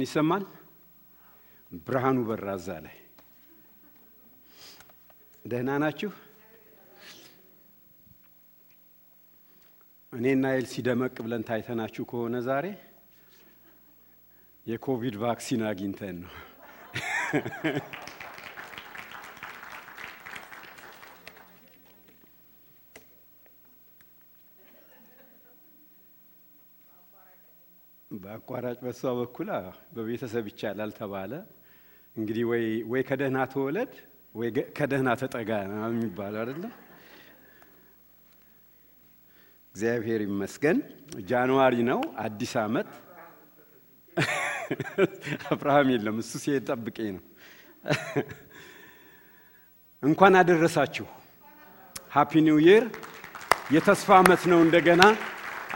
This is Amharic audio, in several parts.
አሁን ይሰማል? ብርሃኑ በራዛ ላይ ደህና ናችሁ? እኔና ኤልሲ ደመቅ ብለን ታይተናችሁ ከሆነ ዛሬ የኮቪድ ቫክሲን አግኝተን ነው። በአቋራጭ በሷ በኩል በቤተሰብ ይቻላል ተባለ። እንግዲህ ወይ ከደህና ተወለድ ወይ ከደህና ተጠጋ የሚባለው አይደለም። እግዚአብሔር ይመስገን። ጃንዋሪ ነው፣ አዲስ ዓመት። አብርሃም የለም፣ እሱ ሲሄድ ጠብቄ ነው። እንኳን አደረሳችሁ። ሃፒ ኒው ይር። የተስፋ ዓመት ነው። እንደገና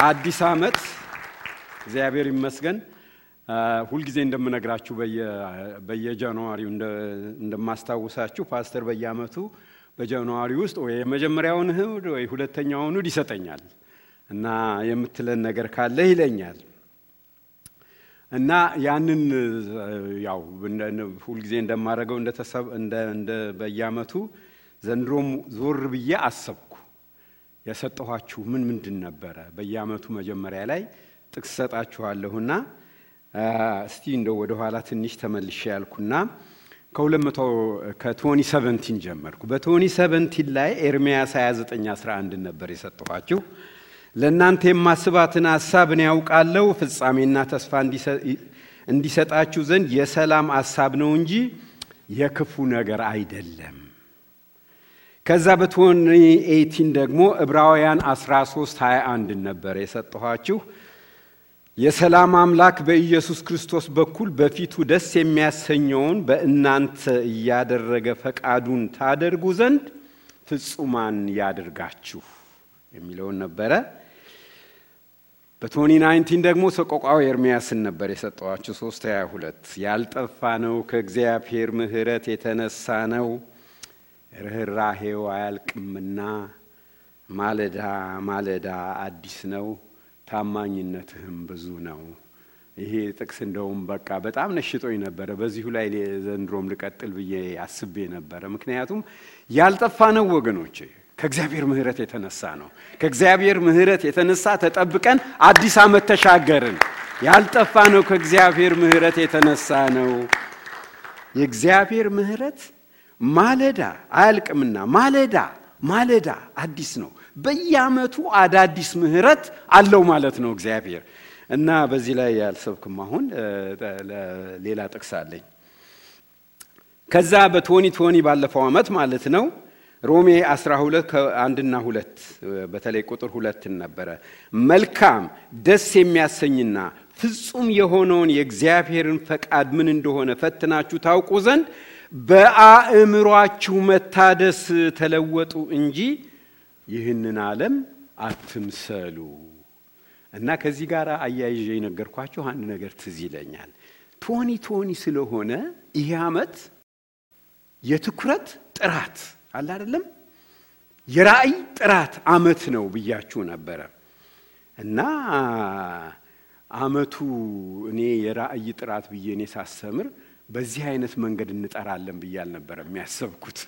አዲስ ዓመት። እግዚአብሔር ይመስገን። ሁልጊዜ እንደምነግራችሁ በየጃንዋሪው እንደማስታውሳችሁ ፓስተር በየዓመቱ በጃንዋሪ ውስጥ ወይ የመጀመሪያውን እሁድ ወይ ሁለተኛውን እሁድ ይሰጠኛል እና የምትለን ነገር ካለ ይለኛል እና ያንን ያው ሁልጊዜ እንደማደርገው እንደ በየዓመቱ ዘንድሮም ዞር ብዬ አሰብኩ። የሰጠኋችሁ ምን ምንድን ነበረ? በየዓመቱ መጀመሪያ ላይ ጥቅስ ሰጣችኋለሁና እስቲ እንደው ወደ ኋላ ትንሽ ተመልሼ ያልኩና ከሁለት መቶ ከ twenty seventeen ጀመርኩ። በ twenty seventeen ላይ ኤርምያስ 29 11 ነበር የሰጠኋችሁ። ለእናንተ የማስባትን ሐሳብ እኔ ያውቃለሁ ፍጻሜና ተስፋ እንዲሰጣችሁ ዘንድ የሰላም ሐሳብ ነው እንጂ የክፉ ነገር አይደለም። ከዛ በ twenty eighteen ደግሞ ዕብራውያን 13 21 ነበር የሰጠኋችሁ። የሰላም አምላክ በኢየሱስ ክርስቶስ በኩል በፊቱ ደስ የሚያሰኘውን በእናንተ እያደረገ ፈቃዱን ታደርጉ ዘንድ ፍጹማን ያድርጋችሁ የሚለውን ነበረ። በ twenty nineteen ደግሞ ሰቆቃው ኤርምያስን ነበር የሰጠኋችሁ። ሶስት ሀያ ሁለት ያልጠፋ ነው ከእግዚአብሔር ምሕረት የተነሳ ነው ርኅራሄው አያልቅምና ማለዳ ማለዳ አዲስ ነው ታማኝነትህም ብዙ ነው። ይሄ ጥቅስ እንደውም በቃ በጣም ነሽጦኝ ነበረ። በዚሁ ላይ ዘንድሮም ልቀጥል ብዬ አስቤ ነበረ። ምክንያቱም ያልጠፋ ነው ወገኖቼ፣ ከእግዚአብሔር ምሕረት የተነሳ ነው። ከእግዚአብሔር ምሕረት የተነሳ ተጠብቀን አዲስ ዓመት ተሻገርን። ያልጠፋ ነው ከእግዚአብሔር ምሕረት የተነሳ ነው። የእግዚአብሔር ምሕረት ማለዳ አያልቅምና ማለዳ ማለዳ አዲስ ነው። በየዓመቱ አዳዲስ ምሕረት አለው ማለት ነው እግዚአብሔር እና በዚህ ላይ ያልሰብክም አሁን ሌላ ጥቅስ አለኝ። ከዛ በቶኒ ቶኒ ባለፈው ዓመት ማለት ነው ሮሜ 12 ከአንድና ሁለት በተለይ ቁጥር ሁለትን ነበረ መልካም ደስ የሚያሰኝና ፍጹም የሆነውን የእግዚአብሔርን ፈቃድ ምን እንደሆነ ፈትናችሁ ታውቁ ዘንድ በአእምሯችሁ መታደስ ተለወጡ እንጂ ይህንን ዓለም አትምሰሉ። እና ከዚህ ጋር አያይዤ የነገርኳችሁ አንድ ነገር ትዝ ይለኛል። ቶኒ ቶኒ ስለሆነ ይህ ዓመት የትኩረት ጥራት አለ አይደለም፣ የራእይ ጥራት ዓመት ነው ብያችሁ ነበረ እና ዓመቱ እኔ የራእይ ጥራት ብዬ እኔ ሳስተምር በዚህ አይነት መንገድ እንጠራለን ብዬ አልነበረ የሚያሰብኩት።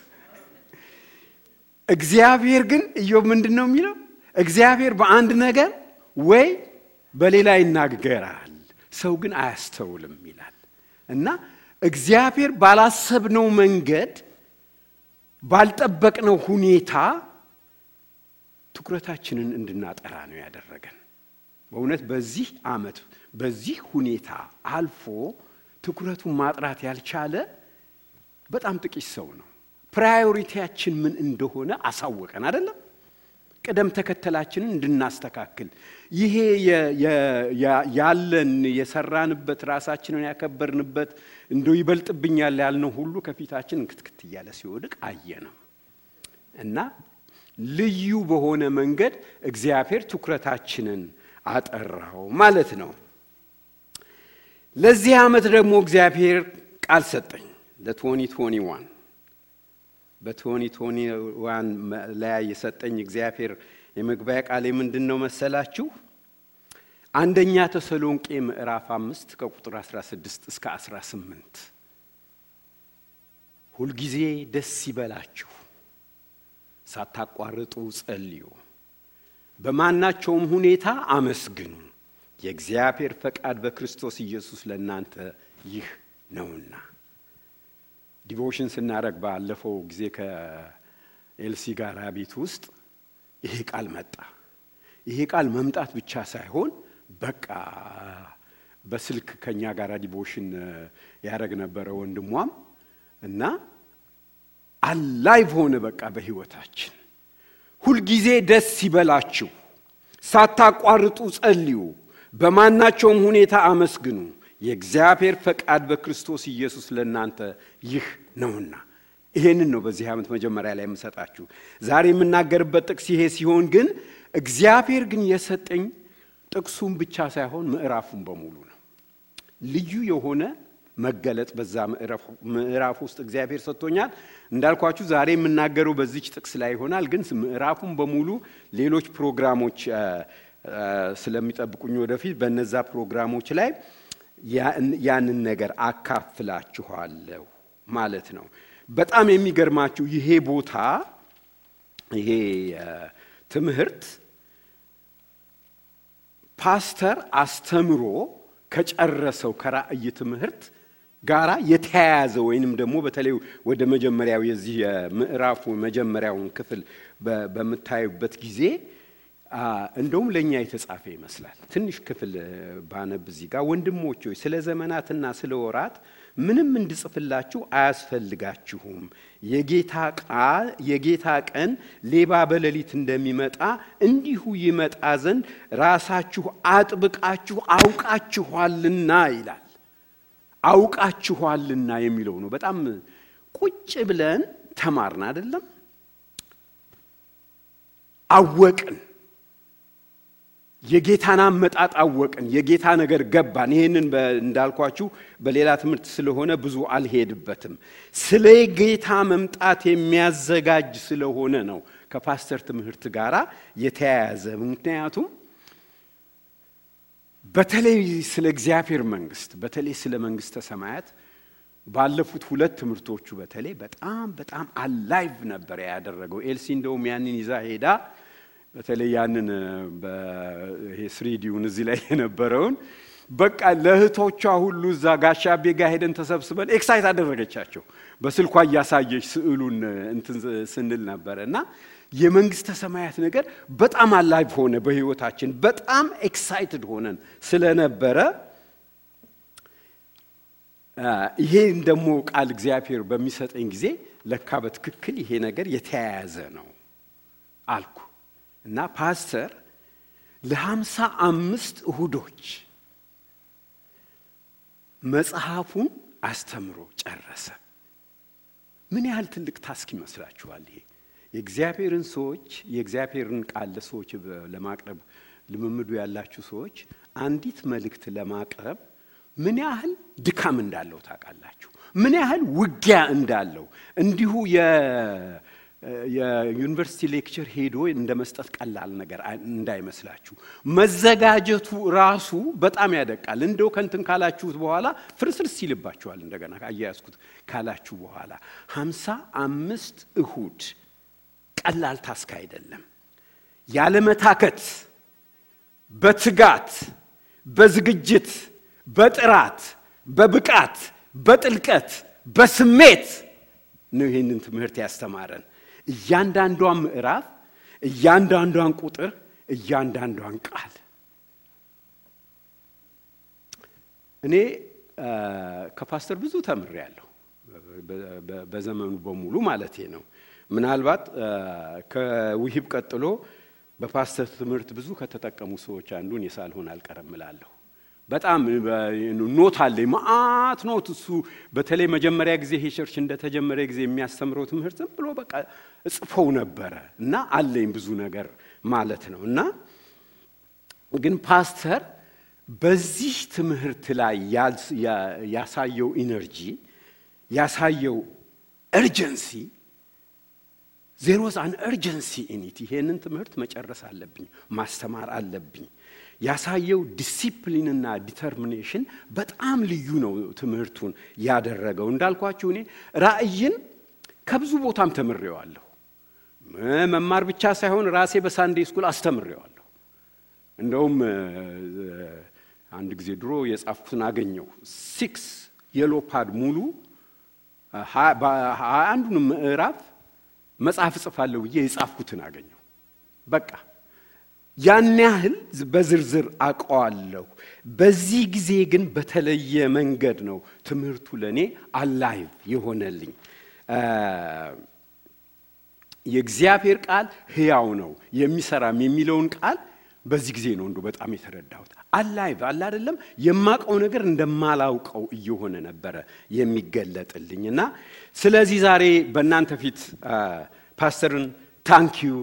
እግዚአብሔር ግን ኢዮብ ምንድን ነው የሚለው? እግዚአብሔር በአንድ ነገር ወይ በሌላ ይናገራል፣ ሰው ግን አያስተውልም ይላል እና እግዚአብሔር ባላሰብነው መንገድ ባልጠበቅነው ሁኔታ ትኩረታችንን እንድናጠራ ነው ያደረገን። በእውነት በዚህ ዓመት በዚህ ሁኔታ አልፎ ትኩረቱን ማጥራት ያልቻለ በጣም ጥቂት ሰው ነው። ፕራዮሪቲያችን ምን እንደሆነ አሳወቀን አይደለም? ቅደም ተከተላችንን እንድናስተካክል ይሄ ያለን የሰራንበት ራሳችንን ያከበርንበት እንደው ይበልጥብኛል ያልነው ሁሉ ከፊታችን እንክትክት እያለ ሲወድቅ አየ ነው እና ልዩ በሆነ መንገድ እግዚአብሔር ትኩረታችንን አጠራው ማለት ነው። ለዚህ ዓመት ደግሞ እግዚአብሔር ቃል ሰጠኝ ለቶኒ ቶኒ በ twenty twenty one ላይ የሰጠኝ እግዚአብሔር የመግቢያ ቃሌ ምንድን ነው መሰላችሁ? አንደኛ ተሰሎንቄ ምዕራፍ አምስት ከቁጥር 16 እስከ 18 ሁልጊዜ ደስ ይበላችሁ፣ ሳታቋርጡ ጸልዩ፣ በማናቸውም ሁኔታ አመስግኑ፣ የእግዚአብሔር ፈቃድ በክርስቶስ ኢየሱስ ለእናንተ ይህ ነውና። devotion ስናደርግ ባለፈው ጊዜ ከኤልሲ ጋር ቤት ውስጥ ይሄ ቃል መጣ። ይሄ ቃል መምጣት ብቻ ሳይሆን በቃ በስልክ ከኛ ጋር devotion ያደረግ ነበረ ወንድሟም እና alive ሆነ በቃ በህይወታችን። ሁልጊዜ ደስ ይበላችሁ፣ ሳታቋርጡ ጸልዩ፣ በማናቸውም ሁኔታ አመስግኑ፣ የእግዚአብሔር ፈቃድ በክርስቶስ ኢየሱስ ለእናንተ ይህ ነውና። ይሄንን ነው በዚህ ዓመት መጀመሪያ ላይ የምሰጣችሁ። ዛሬ የምናገርበት ጥቅስ ይሄ ሲሆን ግን እግዚአብሔር ግን የሰጠኝ ጥቅሱን ብቻ ሳይሆን ምዕራፉን በሙሉ ነው። ልዩ የሆነ መገለጥ በዛ ምዕራፍ ውስጥ እግዚአብሔር ሰጥቶኛል። እንዳልኳችሁ ዛሬ የምናገረው በዚች ጥቅስ ላይ ይሆናል። ግን ምዕራፉን በሙሉ ሌሎች ፕሮግራሞች ስለሚጠብቁኝ ወደፊት በነዛ ፕሮግራሞች ላይ ያንን ነገር አካፍላችኋለሁ ማለት ነው። በጣም የሚገርማችሁ ይሄ ቦታ ይሄ ትምህርት ፓስተር አስተምሮ ከጨረሰው ከራእይ ትምህርት ጋራ የተያያዘ ወይንም ደግሞ በተለይ ወደ መጀመሪያው የዚህ የምዕራፉ መጀመሪያውን ክፍል በምታዩበት ጊዜ እንደውም ለእኛ የተጻፈ ይመስላል። ትንሽ ክፍል ባነብ እዚህ ጋር ወንድሞች ሆይ ስለ ዘመናትና ስለ ወራት ምንም እንድጽፍላችሁ አያስፈልጋችሁም። የጌታ ቀን ሌባ በሌሊት እንደሚመጣ እንዲሁ ይመጣ ዘንድ ራሳችሁ አጥብቃችሁ አውቃችኋልና ይላል። አውቃችኋልና የሚለው ነው። በጣም ቁጭ ብለን ተማርን አይደለም? አወቅን። የጌታን አመጣጥ አወቅን። የጌታ ነገር ገባን። ይህንን እንዳልኳችሁ በሌላ ትምህርት ስለሆነ ብዙ አልሄድበትም። ስለ ጌታ መምጣት የሚያዘጋጅ ስለሆነ ነው ከፓስተር ትምህርት ጋር የተያያዘ። ምክንያቱም በተለይ ስለ እግዚአብሔር መንግስት፣ በተለይ ስለ መንግስተ ሰማያት ባለፉት ሁለት ትምህርቶቹ በተለይ በጣም በጣም alive ነበር ያደረገው። ኤልሲ እንደውም ያንን ይዛ ሄዳ በተለይ ያንን 3D ውን እዚህ ላይ የነበረውን በቃ ለእህቶቿ ሁሉ እዛ ጋሻቤ ጋር ሄደን ተሰብስበን excite አደረገቻቸው። በስልኳ እያሳየች ስዕሉን እንትን ስንል ነበረ እና የመንግስተ ሰማያት ነገር በጣም alive ሆነ በህይወታችን። በጣም excited ሆነን ስለነበረ ይሄን ደግሞ ቃል እግዚአብሔር በሚሰጠኝ ጊዜ ለካ በትክክል ይሄ ነገር የተያያዘ ነው አልኩ። እና ፓስተር ለሀምሳ አምስት እሁዶች መጽሐፉን አስተምሮ ጨረሰ። ምን ያህል ትልቅ ታስክ ይመስላችኋል? ይሄ የእግዚአብሔርን ሰዎች የእግዚአብሔርን ቃል ለሰዎች ለማቅረብ ልምምዱ ያላችሁ ሰዎች አንዲት መልእክት ለማቅረብ ምን ያህል ድካም እንዳለው ታውቃላችሁ? ምን ያህል ውጊያ እንዳለው እንዲሁ የዩኒቨርሲቲ lecture ሄዶ እንደ መስጠት ቀላል ነገር እንዳይመስላችሁ። መዘጋጀቱ ራሱ በጣም ያደቃል። እንደው ከንትን ካላችሁት በኋላ ፍርስርስ ይልባችኋል። እንደገና አያያዝኩት ካላችሁ በኋላ ሀምሳ አምስት እሁድ ቀላል ታስክ አይደለም። ያለመታከት በትጋት በዝግጅት በጥራት በብቃት በጥልቀት በስሜት ነው ይህንን ትምህርት ያስተማረን። እያንዳንዷን ምዕራፍ፣ እያንዳንዷን ቁጥር፣ እያንዳንዷን ቃል እኔ ከፓስተር ብዙ ተምሬያለሁ። በዘመኑ በሙሉ ማለቴ ነው። ምናልባት ከውሂብ ቀጥሎ በፓስተር ትምህርት ብዙ ከተጠቀሙ ሰዎች አንዱ እኔ ሳልሆን አልቀረም በጣም note አለኝ፣ መዓት note። እሱ በተለይ መጀመሪያ ጊዜ ይሄ church እንደተጀመረ ጊዜ የሚያስተምረው ትምህርት ዝም ብሎ በቃ እጽፈው ነበረ እና አለኝ ብዙ ነገር ማለት ነው። እና ግን ፓስተር በዚህ ትምህርት ላይ ያሳየው energy ያሳየው urgency an urgency in it ይሄንን ትምህርት መጨረስ አለብኝ፣ ማስተማር አለብኝ። ያሳየው discipline ና determination በጣም ልዩ ነው። ትምህርቱን ያደረገው እንዳልኳችሁ እኔ ራእይን ከብዙ ቦታም ተምሬዋለሁ። መማር ብቻ ሳይሆን ራሴ በ Sunday school አስተምሬዋለሁ። እንደውም አንድ ጊዜ ድሮ የጻፍኩትን አገኘው six yellow pad ሙሉ አንዱን ምዕራፍ መጽሐፍ እጽፋለሁ ብዬ የጻፍኩትን አገኘው። በቃ ያን ያህል በዝርዝር አውቀዋለሁ። በዚህ ጊዜ ግን በተለየ መንገድ ነው ትምህርቱ ለእኔ alive የሆነልኝ። የእግዚአብሔር ቃል ሕያው ነው የሚሰራም የሚለውን ቃል በዚህ ጊዜ ነው እንደው በጣም የተረዳሁት። alive አለ አይደለም የማውቀው ነገር እንደማላውቀው እየሆነ ነበረ የሚገለጥልኝ እና ስለዚህ ዛሬ በእናንተ ፊት ፓስተርን thank you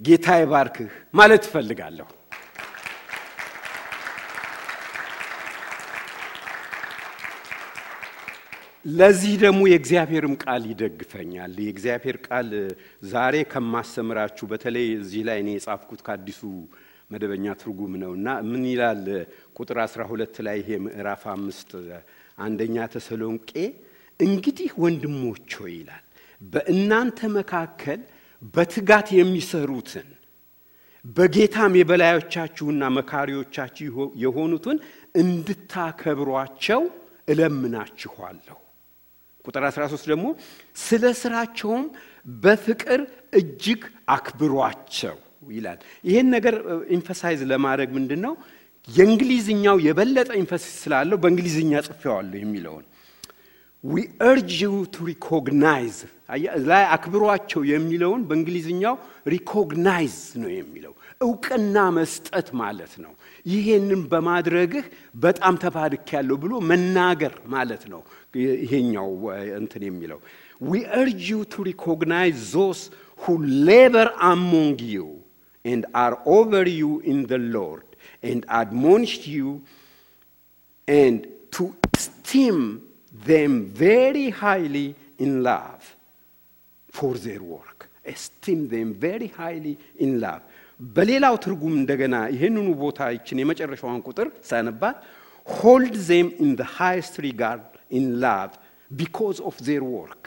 ጌታ ይባርክህ ማለት እፈልጋለሁ። ለዚህ ደግሞ የእግዚአብሔርም ቃል ይደግፈኛል። የእግዚአብሔር ቃል ዛሬ ከማስተምራችሁ በተለይ እዚህ ላይ እኔ የጻፍኩት ከአዲሱ መደበኛ ትርጉም ነው እና ምን ይላል ቁጥር 12 ላይ ይሄ ምዕራፍ አምስት አንደኛ ተሰሎንቄ እንግዲህ ወንድሞች ይላል በእናንተ መካከል በትጋት የሚሰሩትን በጌታም የበላዮቻችሁና መካሪዎቻችሁ የሆኑትን እንድታከብሯቸው እለምናችኋለሁ። ቁጥር 13 ደግሞ ስለ ስራቸውም በፍቅር እጅግ አክብሯቸው ይላል። ይህን ነገር emphasize ለማድረግ ምንድን ነው የእንግሊዝኛው የበለጠ emphasis ስላለው በእንግሊዝኛ ጽፌዋለሁ የሚለውን we urge you to recognize ላይ አክብሯቸው የሚለውን በእንግሊዝኛው recognize ነው የሚለው እውቅና መስጠት ማለት ነው። ይሄንን በማድረግህ በጣም ተባርክ ያለው ብሎ መናገር ማለት ነው። ይሄኛው እንትን የሚለው we urge you to recognize those who labor among you and are over you in the Lord and admonish you and to esteem them very highly in love for their work. Esteem them very highly in love. በሌላው ትርጉም እንደገና ይህንኑ ቦታ ይችን የመጨረሻዋን ቁጥር ሳነባት hold them in the highest regard in love because of their work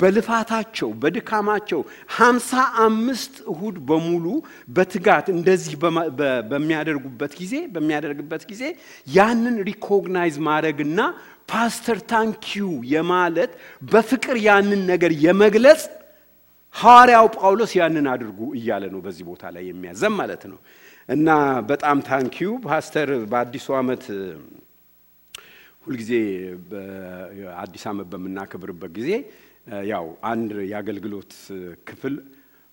በልፋታቸው በድካማቸው ሀምሳ አምስት እሁድ በሙሉ በትጋት እንደዚህ በሚያደርጉበት ጊዜ በሚያደርግበት ጊዜ ያንን recognize ማድረግና ፓስተር thank you የማለት በፍቅር ያንን ነገር የመግለጽ ሐዋርያው ጳውሎስ ያንን አድርጉ እያለ ነው በዚህ ቦታ ላይ የሚያዘም ማለት ነው። እና በጣም thank you ፓስተር በአዲሱ ዓመት ሁልጊዜ አዲስ ዓመት በምናከብርበት ጊዜ ያው አንድ የአገልግሎት ክፍል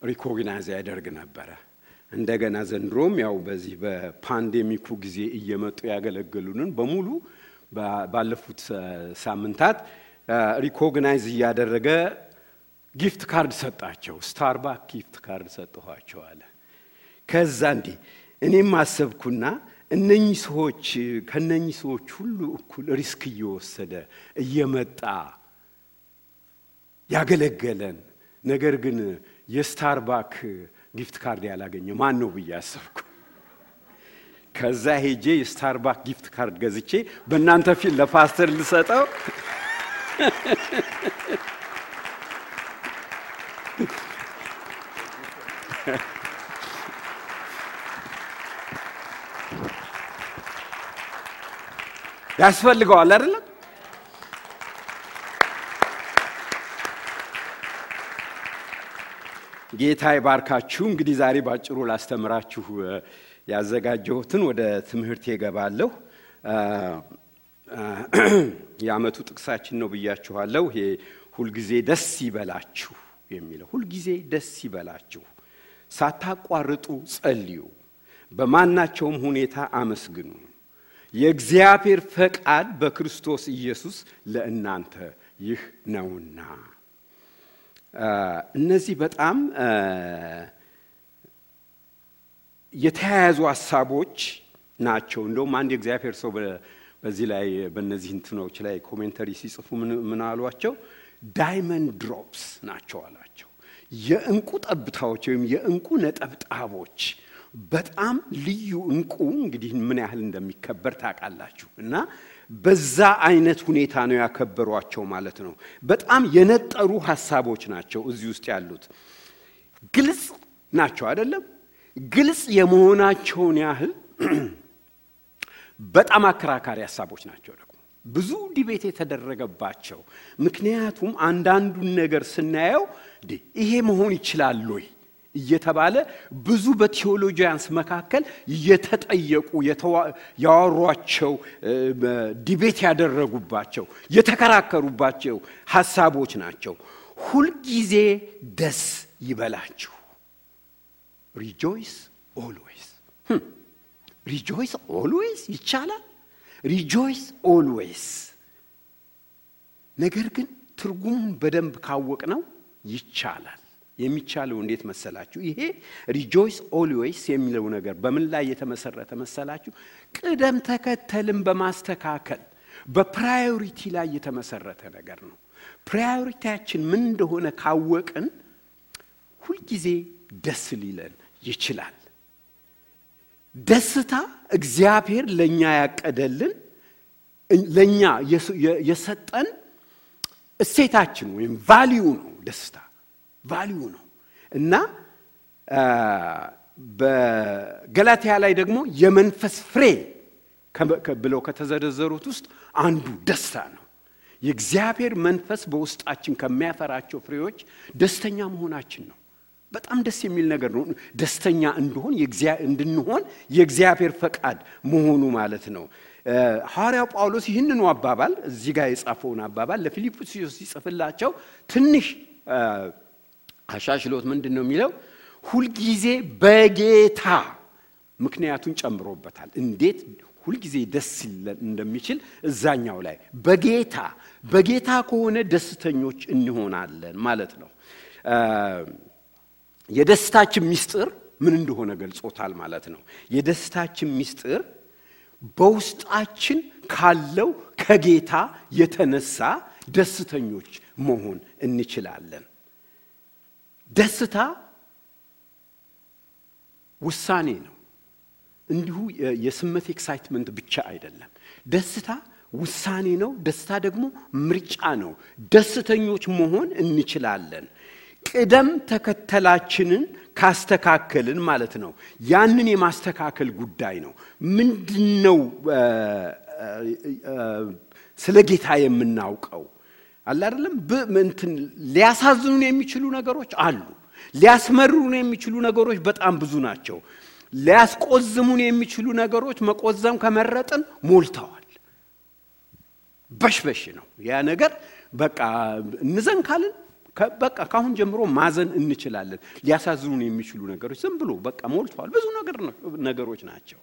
recognize ያደርግ ነበረ። እንደገና ዘንድሮም ያው በዚህ በ pandemic ኡ ጊዜ እየመጡ ያገለገሉንን በሙሉ ባለፉት ሳምንታት recognize እያደረገ gift card ሰጣቸው። Starbucks gift card ሰጠኋቸው አለ። ከዛ እንዲህ እኔም አሰብኩና እነኚህ ሰዎች ከነኚህ ሰዎች ሁሉ እኩል risk እየወሰደ እየመጣ ያገለገለን ነገር ግን የ Starbucks gift card ያላገኘ ማን ነው ብዬ አሰብኩ። ከዛ ሄጄ የ Starbucks gift card ገዝቼ በእናንተ ፊት ለፓስተር ልሰጠው ያስፈልገዋል አይደለም? ጌታ ይባርካችሁ። እንግዲህ ዛሬ ባጭሩ ላስተምራችሁ ያዘጋጀሁትን ወደ ትምህርት ይገባለሁ። የዓመቱ ጥቅሳችን ነው ብያችኋለሁ። ይሄ ሁልጊዜ ደስ ይበላችሁ የሚለው ሁልጊዜ ደስ ይበላችሁ፣ ሳታቋርጡ ጸልዩ፣ በማናቸውም ሁኔታ አመስግኑ፣ የእግዚአብሔር ፈቃድ በክርስቶስ ኢየሱስ ለእናንተ ይህ ነውና። እነዚህ በጣም የተያያዙ ሀሳቦች ናቸው። እንደውም አንድ የእግዚአብሔር ሰው በዚህ ላይ በእነዚህ እንትኖች ላይ commentary ሲጽፉ ምን አሏቸው? diamond drops ናቸው አላቸው። የእንቁ ጠብታዎች ወይም የእንቁ ነጠብጣቦች በጣም ልዩ እንቁ እንግዲህ ምን ያህል እንደሚከበር ታውቃላችሁ። እና በዛ አይነት ሁኔታ ነው ያከበሯቸው ማለት ነው። በጣም የነጠሩ ሀሳቦች ናቸው እዚህ ውስጥ ያሉት። ግልጽ ናቸው አይደለም? ግልጽ የመሆናቸውን ያህል በጣም አከራካሪ ሀሳቦች ናቸው ደግሞ ብዙ ዲቤት የተደረገባቸው። ምክንያቱም አንዳንዱን ነገር ስናየው ይሄ መሆን ይችላል ወይ እየተባለ ብዙ በቴዎሎጂያንስ መካከል የተጠየቁ ያወሯቸው፣ debate ያደረጉባቸው፣ የተከራከሩባቸው ሀሳቦች ናቸው። ሁልጊዜ ደስ ይበላችሁ rejoice always rejoice always ይቻላል። rejoice always ነገር ግን ትርጉሙን በደንብ ካወቅ ነው ይቻላል። የሚቻለው እንዴት መሰላችሁ? ይሄ rejoice always የሚለው ነገር በምን ላይ የተመሰረተ መሰላችሁ? ቅደም ተከተልን በማስተካከል በ priority ላይ የተመሰረተ ነገር ነው። priority ያችን ምን እንደሆነ ካወቅን ሁልጊዜ ደስ ሊለን ይችላል። ደስታ እግዚአብሔር ለእኛ ያቀደልን ለእኛ የሰጠን እሴታችን ወይም value ነው። ደስታ value ነው እና በገላትያ ላይ ደግሞ የመንፈስ ፍሬ ብለው ከተዘረዘሩት ውስጥ አንዱ ደስታ ነው። የእግዚአብሔር መንፈስ በውስጣችን ከሚያፈራቸው ፍሬዎች ደስተኛ መሆናችን ነው። በጣም ደስ የሚል ነገር ነው። ደስተኛ እንድሆን እንድንሆን የእግዚአብሔር ፈቃድ መሆኑ ማለት ነው። ሐዋርያው ጳውሎስ ይህንኑ አባባል እዚህ ጋር የጻፈውን አባባል ለፊልጵስዩስ ሲጽፍላቸው ትንሽ አሻሽሎት ምንድን ነው የሚለው? ሁልጊዜ በጌታ ምክንያቱን ጨምሮበታል። እንዴት ሁልጊዜ ደስ እንደሚችል እዛኛው ላይ በጌታ በጌታ ከሆነ ደስተኞች እንሆናለን ማለት ነው። የደስታችን ምስጢር ምን እንደሆነ ገልጾታል ማለት ነው። የደስታችን ምስጢር በውስጣችን ካለው ከጌታ የተነሳ ደስተኞች መሆን እንችላለን። ደስታ ውሳኔ ነው። እንዲሁ የስሜት excitement ብቻ አይደለም። ደስታ ውሳኔ ነው። ደስታ ደግሞ ምርጫ ነው። ደስተኞች መሆን እንችላለን። ቅደም ተከተላችንን ካስተካከልን ማለት ነው። ያንን የማስተካከል ጉዳይ ነው። ምንድን ነው ስለ ጌታ የምናውቀው? አለ አይደለም። ሊያሳዝኑን የሚችሉ ነገሮች አሉ። ሊያስመርሩን የሚችሉ ነገሮች በጣም ብዙ ናቸው። ሊያስቆዝሙን የሚችሉ ነገሮች መቆዘም ከመረጥን ሞልተዋል። በሽበሽ ነው ያ ነገር። በቃ እንዘን ካልን በቃ ካሁን ጀምሮ ማዘን እንችላለን። ሊያሳዝኑን የሚችሉ ነገሮች ዝም ብሎ በቃ ሞልተዋል። ብዙ ነገሮች ናቸው።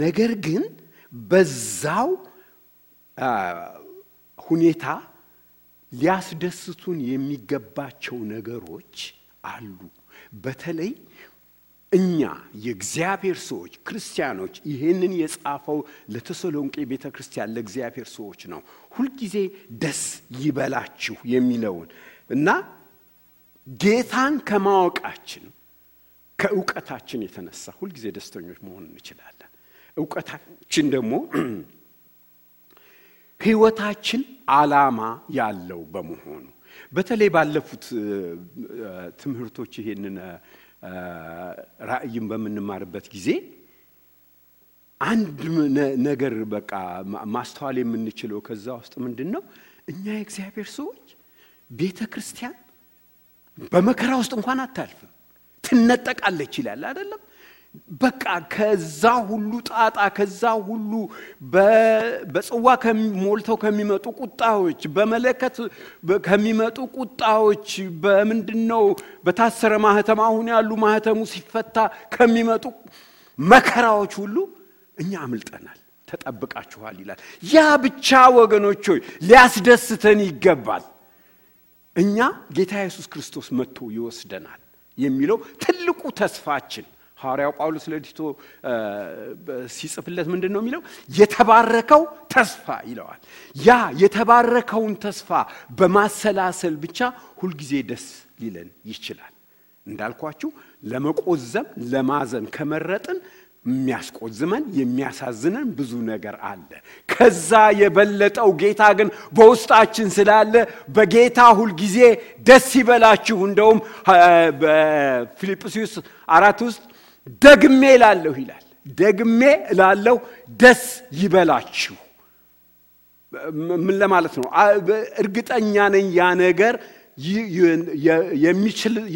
ነገር ግን በዛው ሁኔታ ሊያስደስቱን የሚገባቸው ነገሮች አሉ። በተለይ እኛ የእግዚአብሔር ሰዎች ክርስቲያኖች፣ ይህንን የጻፈው ለተሰሎንቄ ቤተ ክርስቲያን ለእግዚአብሔር ሰዎች ነው። ሁልጊዜ ደስ ይበላችሁ የሚለውን እና ጌታን ከማወቃችን ከእውቀታችን የተነሳ ሁልጊዜ ደስተኞች መሆን እንችላለን። እውቀታችን ደግሞ ሕይወታችን ዓላማ ያለው በመሆኑ በተለይ ባለፉት ትምህርቶች ይሄንን ራእይን በምንማርበት ጊዜ አንድ ነገር በቃ ማስተዋል የምንችለው ከዛ ውስጥ ምንድን ነው እኛ የእግዚአብሔር ሰዎች ቤተ ክርስቲያን በመከራ ውስጥ እንኳን አታልፍም፣ ትነጠቃለች ይላል አይደለም። በቃ ከዛ ሁሉ ጣጣ ከዛ ሁሉ በጽዋ ሞልተው ከሚመጡ ቁጣዎች፣ በመለከት ከሚመጡ ቁጣዎች፣ በምንድን ነው በታሰረ ማህተም አሁን ያሉ ማህተሙ ሲፈታ ከሚመጡ መከራዎች ሁሉ እኛ አምልጠናል፣ ተጠብቃችኋል ይላል። ያ ብቻ ወገኖች ሆይ ሊያስደስተን ይገባል። እኛ ጌታ ኢየሱስ ክርስቶስ መጥቶ ይወስደናል የሚለው ትልቁ ተስፋችን ሐዋርያው ጳውሎስ ለቲቶ ሲጽፍለት ምንድን ነው የሚለው? የተባረከው ተስፋ ይለዋል። ያ የተባረከውን ተስፋ በማሰላሰል ብቻ ሁልጊዜ ደስ ሊለን ይችላል። እንዳልኳችሁ ለመቆዘም ለማዘን ከመረጥን የሚያስቆዝመን የሚያሳዝነን ብዙ ነገር አለ። ከዛ የበለጠው ጌታ ግን በውስጣችን ስላለ በጌታ ሁልጊዜ ደስ ይበላችሁ። እንደውም በፊልጵስዩስ አራት ውስጥ ደግሜ እላለሁ ይላል። ደግሜ እላለሁ ደስ ይበላችሁ። ምን ለማለት ነው? እርግጠኛ ነኝ ያ ነገር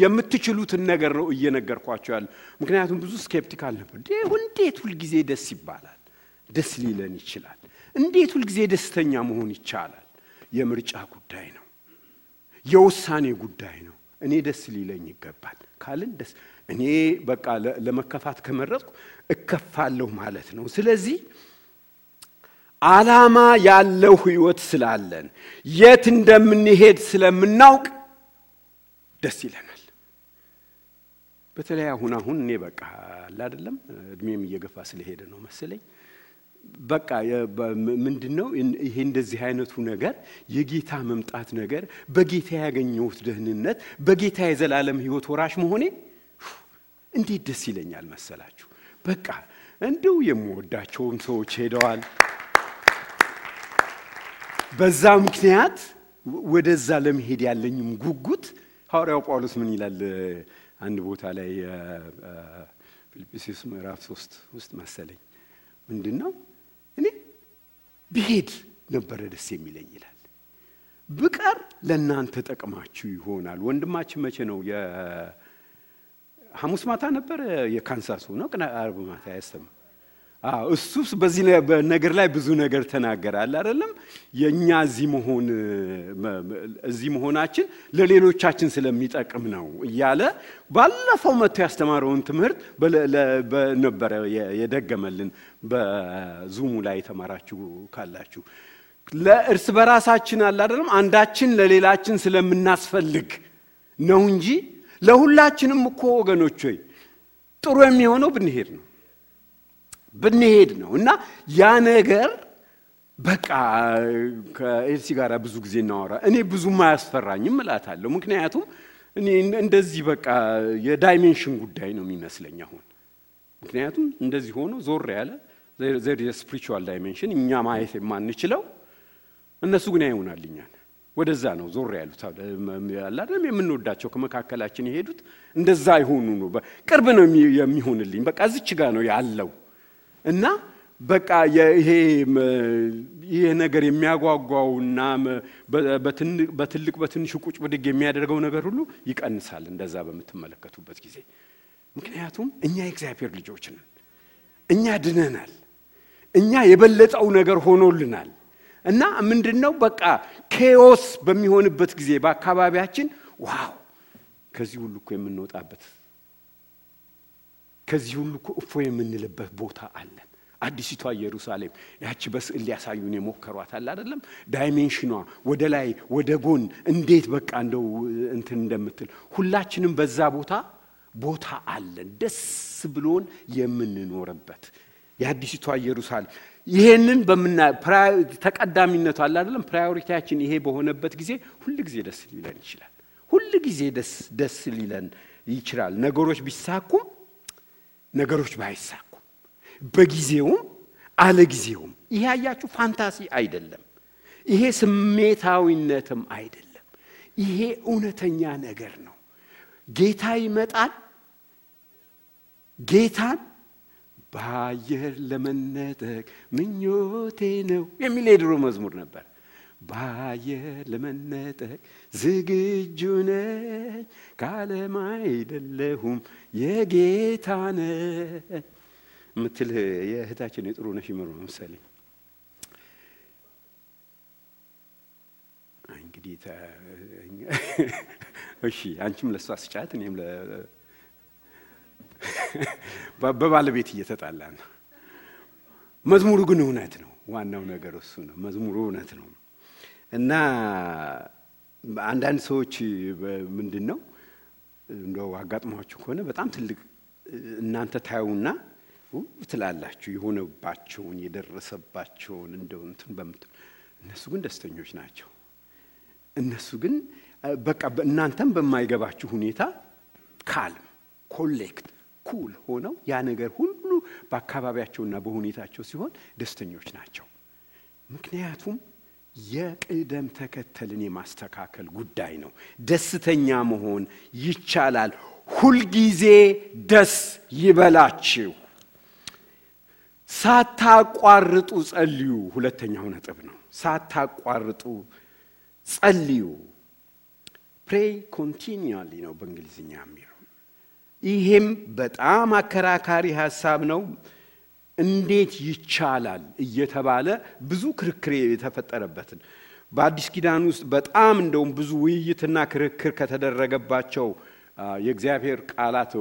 የምትችሉትን ነገር ነው እየነገርኳቸው ያለ። ምክንያቱም ብዙ ስኬፕቲካል ነበር። እንዴት ሁልጊዜ ደስ ይባላል? ደስ ሊለን ይችላል። እንዴት ሁልጊዜ ደስተኛ መሆን ይቻላል? የምርጫ ጉዳይ ነው፣ የውሳኔ ጉዳይ ነው። እኔ ደስ ሊለኝ ይገባል ካልን ደስ እኔ በቃ ለመከፋት ከመረጥኩ እከፋለሁ ማለት ነው። ስለዚህ ዓላማ ያለው ህይወት ስላለን የት እንደምንሄድ ስለምናውቅ ደስ ይለናል። በተለይ አሁን አሁን እኔ በቃ አይደለም እድሜም እየገፋ ስለሄደ ነው መሰለኝ በቃ ምንድን ነው ይሄ እንደዚህ አይነቱ ነገር የጌታ መምጣት ነገር በጌታ ያገኘሁት ደህንነት በጌታ የዘላለም ህይወት ወራሽ መሆኔ እንዴት ደስ ይለኛል መሰላችሁ። በቃ እንዲሁ የምወዳቸውም ሰዎች ሄደዋል። በዛ ምክንያት ወደዛ ለመሄድ ያለኝም ጉጉት ሐዋርያው ጳውሎስ ምን ይላል? አንድ ቦታ ላይ ፊልጵስዩስ ምዕራፍ ሶስት ውስጥ መሰለኝ። ምንድን ነው እኔ ብሄድ ነበረ ደስ የሚለኝ ይላል። ብቀር ለእናንተ ጠቅማችሁ ይሆናል። ወንድማችን መቼ ነው? ሐሙስ ማታ ነበር የካንሳሱ ነው? ቅና አርብ ማታ ያሰማ እሱስ በዚህ ነገር ላይ ብዙ ነገር ተናገራል አይደለም። የእኛ እዚህ መሆን እዚህ መሆናችን ለሌሎቻችን ስለሚጠቅም ነው እያለ ባለፈው መጥቶ ያስተማረውን ትምህርት ነበረ የደገመልን። በዙሙ ላይ የተማራችሁ ካላችሁ ለእርስ በራሳችን አለ አይደለም አንዳችን ለሌላችን ስለምናስፈልግ ነው እንጂ ለሁላችንም እኮ ወገኖች ሆይ ጥሩ የሚሆነው ብንሄድ ነው ብንሄድ ነው እና ያ ነገር በቃ ከኤልሲ ጋር ብዙ ጊዜ እናወራ። እኔ ብዙም አያስፈራኝም እላታለሁ። ምክንያቱም እኔ እንደዚህ በቃ የ dimension ጉዳይ ነው የሚመስለኝ አሁን። ምክንያቱም እንደዚህ ሆኖ ዞር ያለ ዘር የ spiritual dimension እኛ ማየት የማንችለው እነሱ ግን እኛን። ወደዛ ነው ዞር ያሉት አላለም የምንወዳቸው ከመካከላችን የሄዱት እንደዛ ይሆኑ ነው። ቅርብ ነው የሚሆንልኝ። በቃ እዚች ጋር ነው ያለው እና በቃ ይሄ ይሄ ነገር የሚያጓጓውና በትልቅ በትንሹ ቁጭ ብድግ የሚያደርገው ነገር ሁሉ ይቀንሳል እንደዛ በምትመለከቱበት ጊዜ። ምክንያቱም እኛ የእግዚአብሔር ልጆች ነን። እኛ ድነናል። እኛ የበለጠው ነገር ሆኖልናል። እና ምንድን ነው በቃ chaos በሚሆንበት ጊዜ በአካባቢያችን wow ከዚህ ሁሉ እኮ የምንወጣበት ከዚህ ሁሉ እፎይ የምንልበት ቦታ አለን። አዲሲቷ ኢየሩሳሌም ያቺ በስዕል ሊያሳዩን የሞከሯት አለ አይደለም። dimension ኗ ወደ ላይ ወደ ጎን እንዴት በቃ እንደው እንትን እንደምትል ሁላችንም በዛ ቦታ ቦታ አለን፣ ደስ ብሎን የምንኖርበት የአዲሲቷ ኢየሩሳሌም። ይሄንን በምና ተቀዳሚነቱ አለ አይደለም። priority ያችን ይሄ በሆነበት ጊዜ ሁል ጊዜ ደስ ሊለን ይችላል። ሁል ጊዜ ደስ ደስ ሊለን ይችላል። ነገሮች ቢሳኩም ነገሮች ባይሳኩም በጊዜውም አለጊዜውም። ይሄ ያያችሁ fantasy አይደለም። ይሄ ስሜታዊነትም አይደለም። ይሄ እውነተኛ ነገር ነው። ጌታ ይመጣል። ጌታን በአየር ለመነጠቅ ምኞቴ ነው የሚል የድሮ መዝሙር ነበር። በአየር ለመነጠቅ ዝግጁ ነኝ፣ ከዓለም አይደለሁም የጌታ ነኝ ምትል የእህታችን የጥሩ ነሽ ይመሩ መሰለኝ። እንግዲህ እሺ፣ አንቺም ለእሷ ስጫት፣ እኔም በባለቤት እየተጣላ ነው። መዝሙሩ ግን እውነት ነው። ዋናው ነገር እሱ ነው። መዝሙሩ እውነት ነው እና አንዳንድ ሰዎች ምንድን ነው እንደው አጋጥሟችሁ ከሆነ በጣም ትልቅ እናንተ ታዩና ትላላችሁ የሆነባቸውን የደረሰባቸውን እንደው እንትን በምትሉ እነሱ ግን ደስተኞች ናቸው። እነሱ ግን በቃ እናንተም በማይገባችሁ ሁኔታ ካልም ኮሌክት ኩል ሆነው ያ ነገር ሁሉ በአካባቢያቸውና በሁኔታቸው ሲሆን ደስተኞች ናቸው። ምክንያቱም የቅደም ተከተልን የማስተካከል ጉዳይ ነው። ደስተኛ መሆን ይቻላል። ሁልጊዜ ደስ ይበላችሁ፣ ሳታቋርጡ ጸልዩ። ሁለተኛው ነጥብ ነው። ሳታቋርጡ ጸልዩ። ፕሬይ ኮንቲኒያሊ ነው በእንግሊዝኛ የሚለው። ይሄም በጣም አከራካሪ ሀሳብ ነው። እንዴት ይቻላል እየተባለ ብዙ ክርክር የተፈጠረበትን በአዲስ ኪዳን ውስጥ በጣም እንደውም ብዙ ውይይትና ክርክር ከተደረገባቸው የእግዚአብሔር ቃላት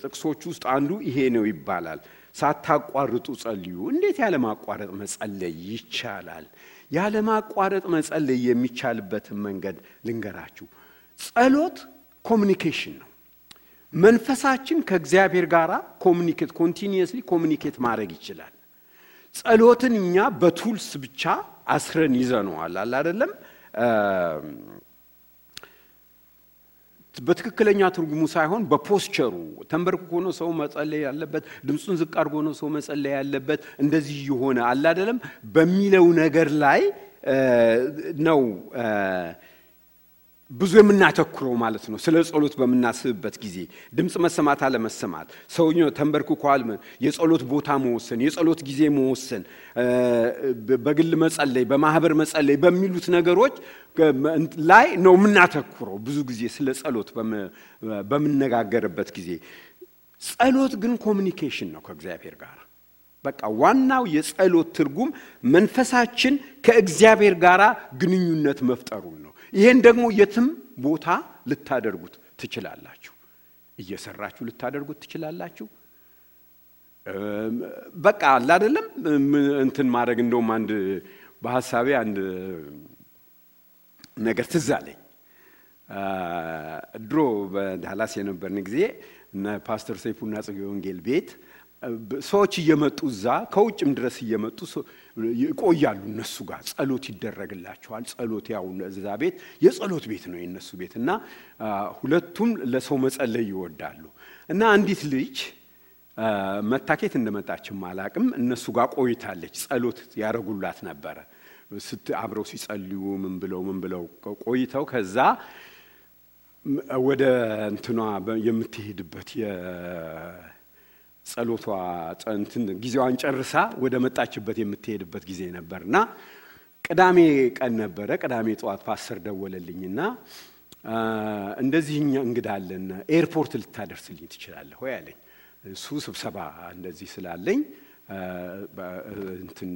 ጥቅሶች ውስጥ አንዱ ይሄ ነው ይባላል። ሳታቋርጡ ጸልዩ። እንዴት ያለማቋረጥ መጸለይ ይቻላል? ያለማቋረጥ መጸለይ የሚቻልበትን መንገድ ልንገራችሁ። ጸሎት communication ነው። መንፈሳችን ከእግዚአብሔር ጋር communicate continuously communicate ማድረግ ይችላል። ጸሎትን እኛ በ tools ብቻ አስረን ይዘነዋል አለ አይደለም። በትክክለኛ ትርጉሙ ሳይሆን በፖስቸሩ ተንበርክኮ ነው ሰው መጸለይ ያለበት፣ ድምፁን ዝቅ አድርጎ ነው ሰው መጸለይ ያለበት። እንደዚህ የሆነ አለ አይደለም በሚለው ነገር ላይ ነው ብዙ የምናተኩረው ማለት ነው። ስለ ጸሎት በምናስብበት ጊዜ ድምፅ መሰማት አለመሰማት፣ ሰው ተንበርክኳል፣ የጸሎት ቦታ መወሰን፣ የጸሎት ጊዜ መወሰን፣ በግል መጸለይ፣ በማህበር መጸለይ በሚሉት ነገሮች ላይ ነው የምናተኩረው ብዙ ጊዜ ስለ ጸሎት በምነጋገርበት ጊዜ። ጸሎት ግን ኮሚኒኬሽን ነው ከእግዚአብሔር ጋር። በቃ ዋናው የጸሎት ትርጉም መንፈሳችን ከእግዚአብሔር ጋር ግንኙነት መፍጠሩን ነው። ይሄን ደግሞ የትም ቦታ ልታደርጉት ትችላላችሁ። እየሰራችሁ ልታደርጉት ትችላላችሁ። በቃ አለ አይደለም እንትን ማድረግ እንደውም አንድ በሀሳቤ አንድ ነገር ትዝ አለኝ። ድሮ በዳላስ የነበርን ጊዜ ፓስተር ሰይፉና ጽጌ ወንጌል ቤት ሰዎች እየመጡ እዛ ከውጭም ድረስ እየመጡ ይቆያሉ። እነሱ ጋር ጸሎት ይደረግላቸዋል። ጸሎት ያው እዛ ቤት የጸሎት ቤት ነው የነሱ ቤት እና ሁለቱም ለሰው መጸለይ ይወዳሉ እና አንዲት ልጅ መታኬት እንደመጣችም አላቅም እነሱ ጋር ቆይታለች። ጸሎት ያደረጉላት ነበረ አብረው ሲጸልዩ ምን ብለው ምን ብለው ቆይተው ከዛ ወደ እንትኗ የምትሄድበት ጸሎቷ እንትን ጊዜዋን ጨርሳ ወደ መጣችበት የምትሄድበት ጊዜ ነበር እና ቅዳሜ ቀን ነበረ። ቅዳሜ ጠዋት ፓስተር ደወለልኝና እንደዚህ እንግዳ አለን airport ልታደርስልኝ ትችላለህ ወይ አለኝ። እሱ ስብሰባ እንደዚህ ስላለኝ እንትን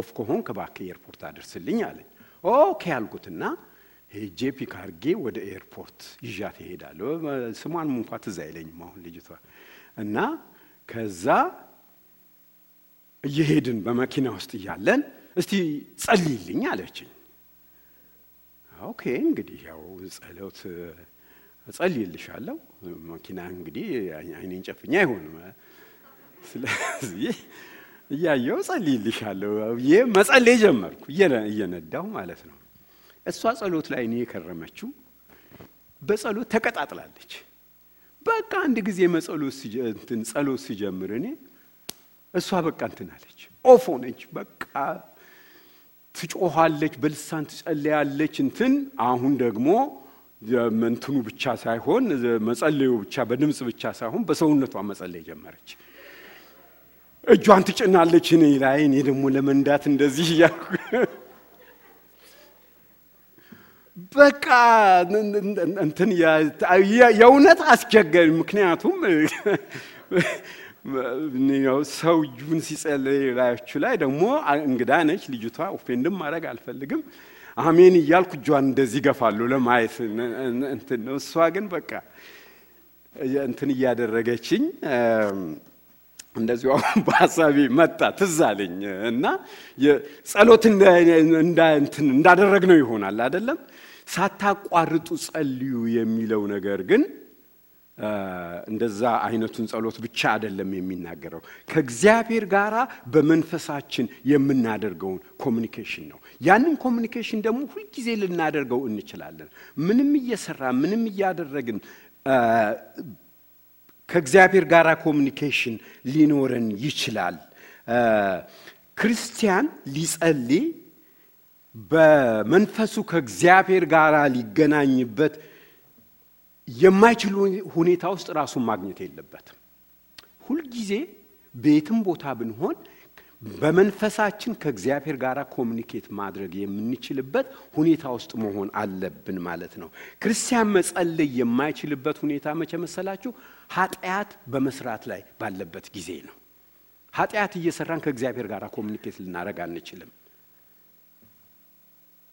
off ከሆንክ እባክህ airport አደርስልኝ አለኝ። okay አልኩትና ሄጄ pick ወደ airport ይዣት እሄዳለሁ። ስሟን እንኳ ትዝ አይለኝም አሁን ልጅቷ እና ከዛ እየሄድን በመኪና ውስጥ እያለን እስቲ ጸልይልኝ አለችኝ። okay እንግዲህ ያው ጸሎት እጸልይልሻለሁ። መኪና እንግዲህ አይኔን ጨፍኜ አይሆንም። ስለዚህ እያየው ጸልይልሻለሁ ብዬ መጸለይ ጀመርኩ፣ እየነዳሁ ማለት ነው። እሷ ጸሎት ላይ እኔ የከረመችው በጸሎት ተቀጣጥላለች። በቃ አንድ ጊዜ ጸሎት ሲጀምር እኔ እሷ በቃ እንትን አለች፣ off ሆነች። በቃ ትጮኋለች፣ በልሳን ትጸለያለች። እንትን አሁን ደግሞ እንትኑ ብቻ ሳይሆን መጸለዩ ብቻ በድምፅ ብቻ ሳይሆን በሰውነቷ መጸለይ ጀመረች። እጇን ትጭናለች እኔ ላይ፣ እኔ ደግሞ ለመንዳት እንደዚህ እያልኩ በቃ እንትን የእውነት አስቸገሪ። ምክንያቱም ሰው እጁን ሲጸለይ ላያችሁ ላይ ደግሞ እንግዳ ነች ልጅቷ። ኦፌንድም ማድረግ አልፈልግም። አሜን እያልኩ እጇን እንደዚህ ገፋለሁ ለማየት እንትን ነው። እሷ ግን በቃ እንትን እያደረገችኝ እንደዚሁ አሁን በሀሳቤ መጣ ትዝ እና ጸሎት እንዳደረግ ነው ይሆናል አይደለም። ሳታቋርጡ ጸልዩ የሚለው ነገር ግን እንደዛ አይነቱን ጸሎት ብቻ አይደለም የሚናገረው። ከእግዚአብሔር ጋር በመንፈሳችን የምናደርገውን communication ነው። ያንን communication ደግሞ ሁልጊዜ ልናደርገው እንችላለን። ምንም እየሰራ ምንም እያደረግን ከእግዚአብሔር ጋር communication ሊኖረን ይችላል። ክርስቲያን ሊጸልይ በመንፈሱ ከእግዚአብሔር ጋር ሊገናኝበት የማይችል ሁኔታ ውስጥ ራሱን ማግኘት የለበትም። ሁልጊዜ ቤትም ቦታ ብንሆን በመንፈሳችን ከእግዚአብሔር ጋር ኮሚኒኬት ማድረግ የምንችልበት ሁኔታ ውስጥ መሆን አለብን ማለት ነው። ክርስቲያን መጸለይ የማይችልበት ሁኔታ መቼ መሰላችሁ? ኃጢአት በመስራት ላይ ባለበት ጊዜ ነው። ኃጢአት እየሰራን ከእግዚአብሔር ጋር ኮሚኒኬት ልናደረግ አንችልም።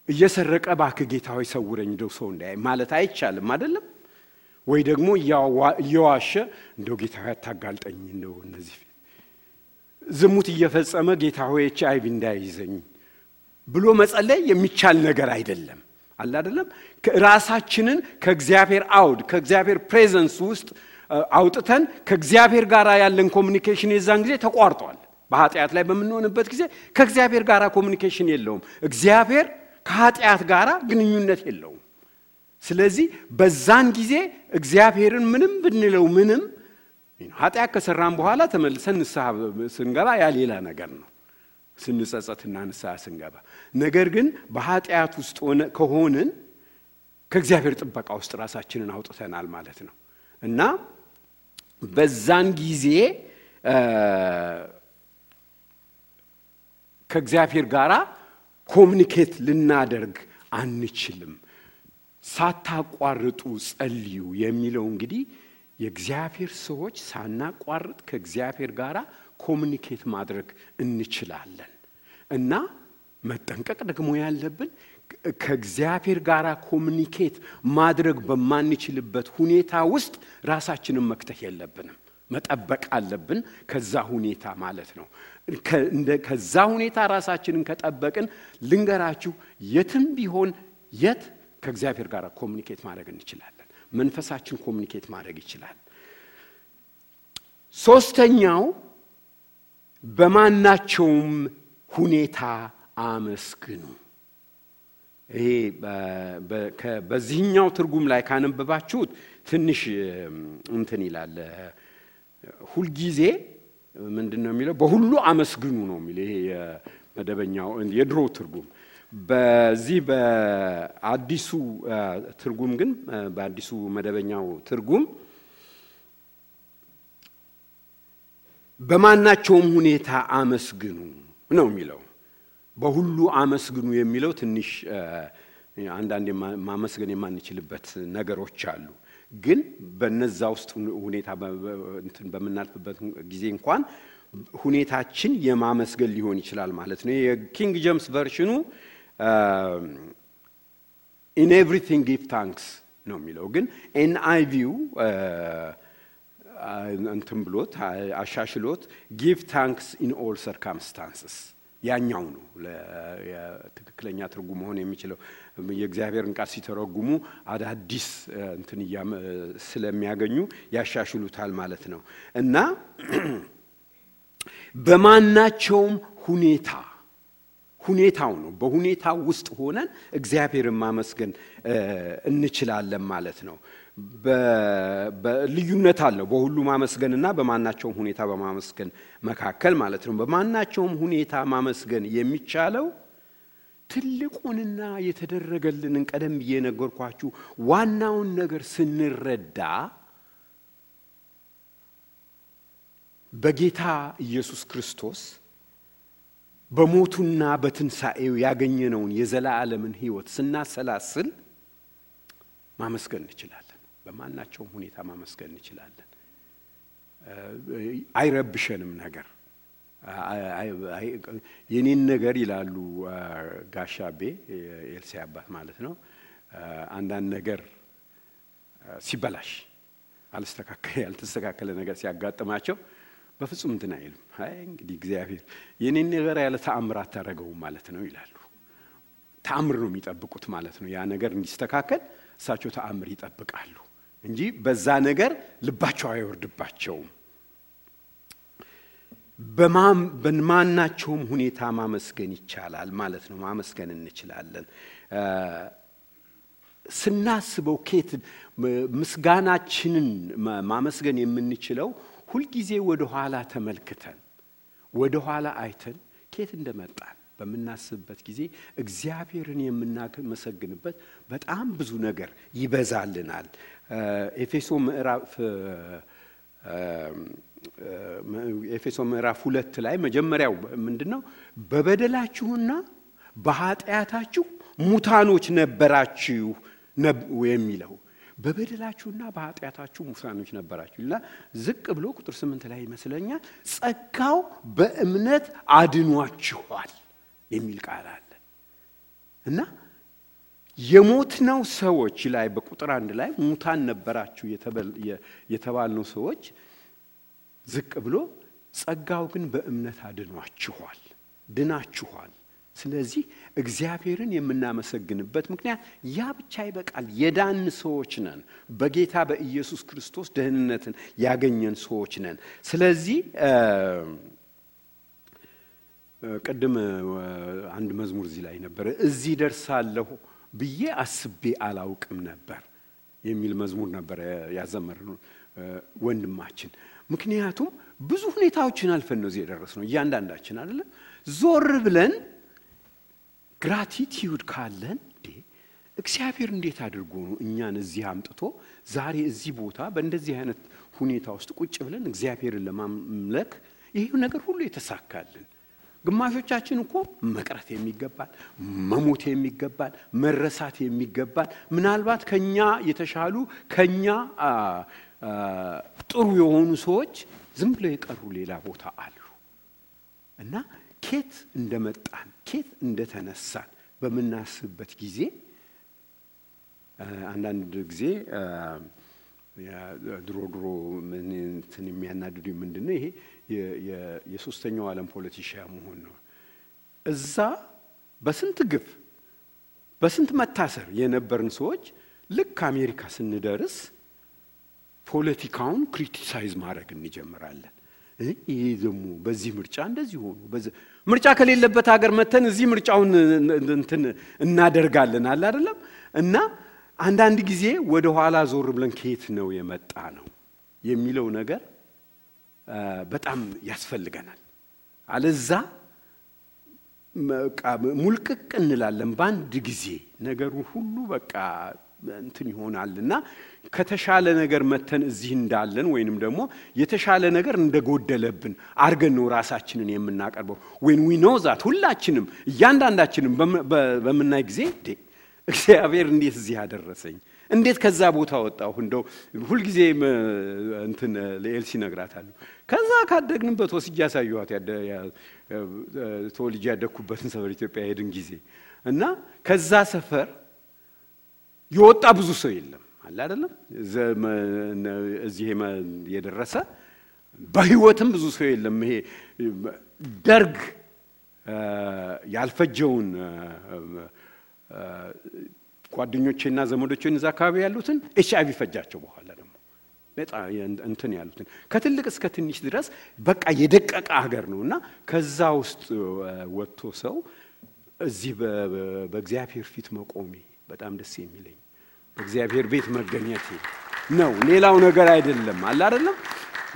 እየሰረቀ እባክህ ጌታ ሆይ ሰውረኝ እንደው ሰው እንዳያይ ማለት አይቻልም አይደለም ወይ ደግሞ እየዋሸ እንደው ጌታ ሆይ አታጋልጠኝ እንደው እነዚህ ዝሙት እየፈጸመ ጌታ ሆይ ኤች አይቪ እንዳይዘኝ ብሎ መጸለይ የሚቻል ነገር አይደለም። አለ አይደለም ራሳችንን ከእግዚአብሔር አውድ ከእግዚአብሔር presence ውስጥ አውጥተን ከእግዚአብሔር ጋር ያለን communication የዛን ጊዜ ተቋርጧል። በኃጢአት ላይ በምንሆንበት ጊዜ ከእግዚአብሔር ጋር ኮሚኒኬሽን የለውም። እግዚአብሔር ከኃጢአት ጋር ግንኙነት የለውም። ስለዚህ በዛን ጊዜ እግዚአብሔርን ምንም ብንለው ምንም ኃጢአት ከሰራን በኋላ ተመልሰን ንስሐ ስንገባ ያ ሌላ ነገር ነው፣ ስንጸጸትና ንስሐ ስንገባ። ነገር ግን በኃጢአት ውስጥ ከሆንን ከእግዚአብሔር ጥበቃ ውስጥ ራሳችንን አውጥተናል ማለት ነው እና በዛን ጊዜ ከእግዚአብሔር ጋር ኮሚኒኬት ልናደርግ አንችልም። ሳታቋርጡ ጸልዩ የሚለው እንግዲህ የእግዚአብሔር ሰዎች ሳናቋርጥ ከእግዚአብሔር ጋር ኮሚኒኬት ማድረግ እንችላለን እና መጠንቀቅ ደግሞ ያለብን ከእግዚአብሔር ጋር ኮሚኒኬት ማድረግ በማንችልበት ሁኔታ ውስጥ ራሳችንን መክተት የለብንም። መጠበቅ አለብን ከዛ ሁኔታ ማለት ነው። ከዛ ሁኔታ ራሳችንን ከጠበቅን ልንገራችሁ፣ የትም ቢሆን የት ከእግዚአብሔር ጋር ኮሚኒኬት ማድረግ እንችላለን። መንፈሳችን ኮሚኒኬት ማድረግ ይችላል። ሶስተኛው በማናቸውም ሁኔታ አመስግኑ። ይሄ በዚህኛው ትርጉም ላይ ካነበባችሁት ትንሽ እንትን ይላል። ሁልጊዜ ምንድን ነው የሚለው? በሁሉ አመስግኑ ነው የሚለው። ይሄ የመደበኛው የድሮ ትርጉም በዚህ በአዲሱ ትርጉም ግን በአዲሱ መደበኛው ትርጉም በማናቸውም ሁኔታ አመስግኑ ነው የሚለው። በሁሉ አመስግኑ የሚለው ትንሽ አንዳንድ ማመስገን የማንችልበት ነገሮች አሉ። ግን በነዛ ውስጥ ሁኔታ እንትን በምናልፍበት ጊዜ እንኳን ሁኔታችን የማመስገን ሊሆን ይችላል ማለት ነው። የ King James version ኑ in everything give thanks ነው የሚለው። ግን NIV ው እንትን ብሎት አሻሽሎት give thanks in all circumstances ያኛው ነው ትክክለኛ ትርጉም መሆን የሚችለው። የእግዚአብሔርን ቃል ሲተረጉሙ አዳዲስ እንትን ስለሚያገኙ ያሻሽሉታል ማለት ነው እና በማናቸውም ሁኔታ ሁኔታው ነው። በሁኔታው ውስጥ ሆነን እግዚአብሔርን ማመስገን እንችላለን ማለት ነው። ልዩነት አለው በሁሉ ማመስገንና በማናቸውም ሁኔታ በማመስገን መካከል ማለት ነው። በማናቸውም ሁኔታ ማመስገን የሚቻለው ትልቁንና የተደረገልንን ቀደም ብዬ የነገርኳችሁ ዋናውን ነገር ስንረዳ በጌታ ኢየሱስ ክርስቶስ በሞቱና በትንሣኤው ያገኘነውን የዘላለምን ሕይወት ስናሰላስል ማመስገን እንችላለን። በማናቸውም ሁኔታ ማመስገን እንችላለን። አይረብሸንም ነገር የኔን ነገር ይላሉ ጋሻቤ የኤልሴ አባት ማለት ነው። አንዳንድ ነገር ሲበላሽ አልስተካከለ ያልተስተካከለ ነገር ሲያጋጥማቸው በፍጹም እንትን አይልም። አይ እንግዲህ እግዚአብሔር የኔን ነገር ያለ ተአምር አታደርገውም ማለት ነው ይላሉ። ተአምር ነው የሚጠብቁት ማለት ነው። ያ ነገር እንዲስተካከል እሳቸው ተአምር ይጠብቃሉ እንጂ በዛ ነገር ልባቸው አይወርድባቸውም። በማናቸውም ሁኔታ ማመስገን ይቻላል ማለት ነው። ማመስገን እንችላለን። ስናስበው ኬት ምስጋናችንን ማመስገን የምንችለው ሁልጊዜ ወደ ኋላ ተመልክተን ወደ ኋላ አይተን ኬት እንደመጣን በምናስብበት ጊዜ እግዚአብሔርን የምናመሰግንበት በጣም ብዙ ነገር ይበዛልናል። ኤፌሶ ምዕራፍ ኤፌሶ ምዕራፍ ሁለት ላይ መጀመሪያው ምንድን ነው? በበደላችሁና በኃጢአታችሁ ሙታኖች ነበራችሁ የሚለው በበደላችሁና በኃጢአታችሁ ሙታኖች ነበራችሁ እና ዝቅ ብሎ ቁጥር ስምንት ላይ ይመስለኛል ጸጋው በእምነት አድኗችኋል የሚል ቃል አለ እና የሞትነው ሰዎች ላይ በቁጥር አንድ ላይ ሙታን ነበራችሁ የተባልነው ሰዎች ዝቅ ብሎ ጸጋው ግን በእምነት አድኗችኋል፣ ድናችኋል። ስለዚህ እግዚአብሔርን የምናመሰግንበት ምክንያት ያ ብቻ ይበቃል። የዳን ሰዎች ነን። በጌታ በኢየሱስ ክርስቶስ ደህንነትን ያገኘን ሰዎች ነን። ስለዚህ ቅድም አንድ መዝሙር እዚህ ላይ ነበረ፣ እዚህ ደርሳለሁ ብዬ አስቤ አላውቅም ነበር የሚል መዝሙር ነበረ ያዘመር ወንድማችን። ምክንያቱም ብዙ ሁኔታዎችን አልፈን ነው እዚህ የደረስነው እያንዳንዳችን አይደለም ዞር ብለን ግራቲቲዩድ ካለን እግዚአብሔር እንዴት አድርጎ ነው እኛን እዚህ አምጥቶ ዛሬ እዚህ ቦታ በእንደዚህ አይነት ሁኔታ ውስጥ ቁጭ ብለን እግዚአብሔርን ለማምለክ ይህ ነገር ሁሉ የተሳካልን። ግማሾቻችን እኮ መቅረት የሚገባል መሞት የሚገባል መረሳት የሚገባል። ምናልባት ከኛ የተሻሉ ከኛ ጥሩ የሆኑ ሰዎች ዝም ብለው የቀሩ ሌላ ቦታ አሉ። እና ኬት እንደመጣን ኬት እንደተነሳን በምናስብበት ጊዜ አንዳንድ ጊዜ ድሮ ድሮ እንትን የሚያናድዱ ምንድን ነው ይሄ የሶስተኛው ዓለም politician መሆን ነው። እዛ በስንት ግፍ በስንት መታሰር የነበርን ሰዎች ልክ አሜሪካ ስንደርስ ፖለቲካውን criticize ማድረግ እንጀምራለን። ይሄ ደግሞ በዚህ ምርጫ እንደዚህ ሆኑ። ምርጫ ከሌለበት ሀገር መተን እዚህ ምርጫውን እንትን እናደርጋለን አለ አይደለም። እና አንዳንድ ጊዜ ወደ ኋላ ዞር ብለን ከየት ነው የመጣ ነው የሚለው ነገር በጣም ያስፈልገናል። አለዛ ሙልቅቅ እንላለን በአንድ ጊዜ ነገሩ ሁሉ በቃ እንትን ይሆናል እና ከተሻለ ነገር መተን እዚህ እንዳለን ወይንም ደግሞ የተሻለ ነገር እንደጎደለብን አድርገን ነው ራሳችንን የምናቀርበው። when we know that ሁላችንም እያንዳንዳችንም በምናይ ጊዜ እግዚአብሔር እንዴት እዚህ አደረሰኝ፣ እንዴት ከዛ ቦታ ወጣሁ። እንደው ሁልጊዜ እንትን ለኤልሲ እነግራታለሁ። ከዛ ካደግንበት ወስጄ ያሳየኋት ተወልጄ ያደግኩበትን ሰፈር ኢትዮጵያ ሄድን ጊዜ እና ከዛ ሰፈር የወጣ ብዙ ሰው የለም አለ አይደለም። እዚህ የደረሰ በህይወትም ብዙ ሰው የለም። ይሄ ደርግ ያልፈጀውን ጓደኞቼና ዘመዶቼን እዛ አካባቢ ያሉትን ኤች አይቪ ፈጃቸው። በኋላ ደግሞ እንትን ያሉትን ከትልቅ እስከ ትንሽ ድረስ በቃ የደቀቀ ሀገር ነው እና ከዛ ውስጥ ወጥቶ ሰው እዚህ በእግዚአብሔር ፊት መቆሜ በጣም ደስ የሚለኝ በእግዚአብሔር ቤት መገኘት ነው። ሌላው ነገር አይደለም። አለ አይደለም።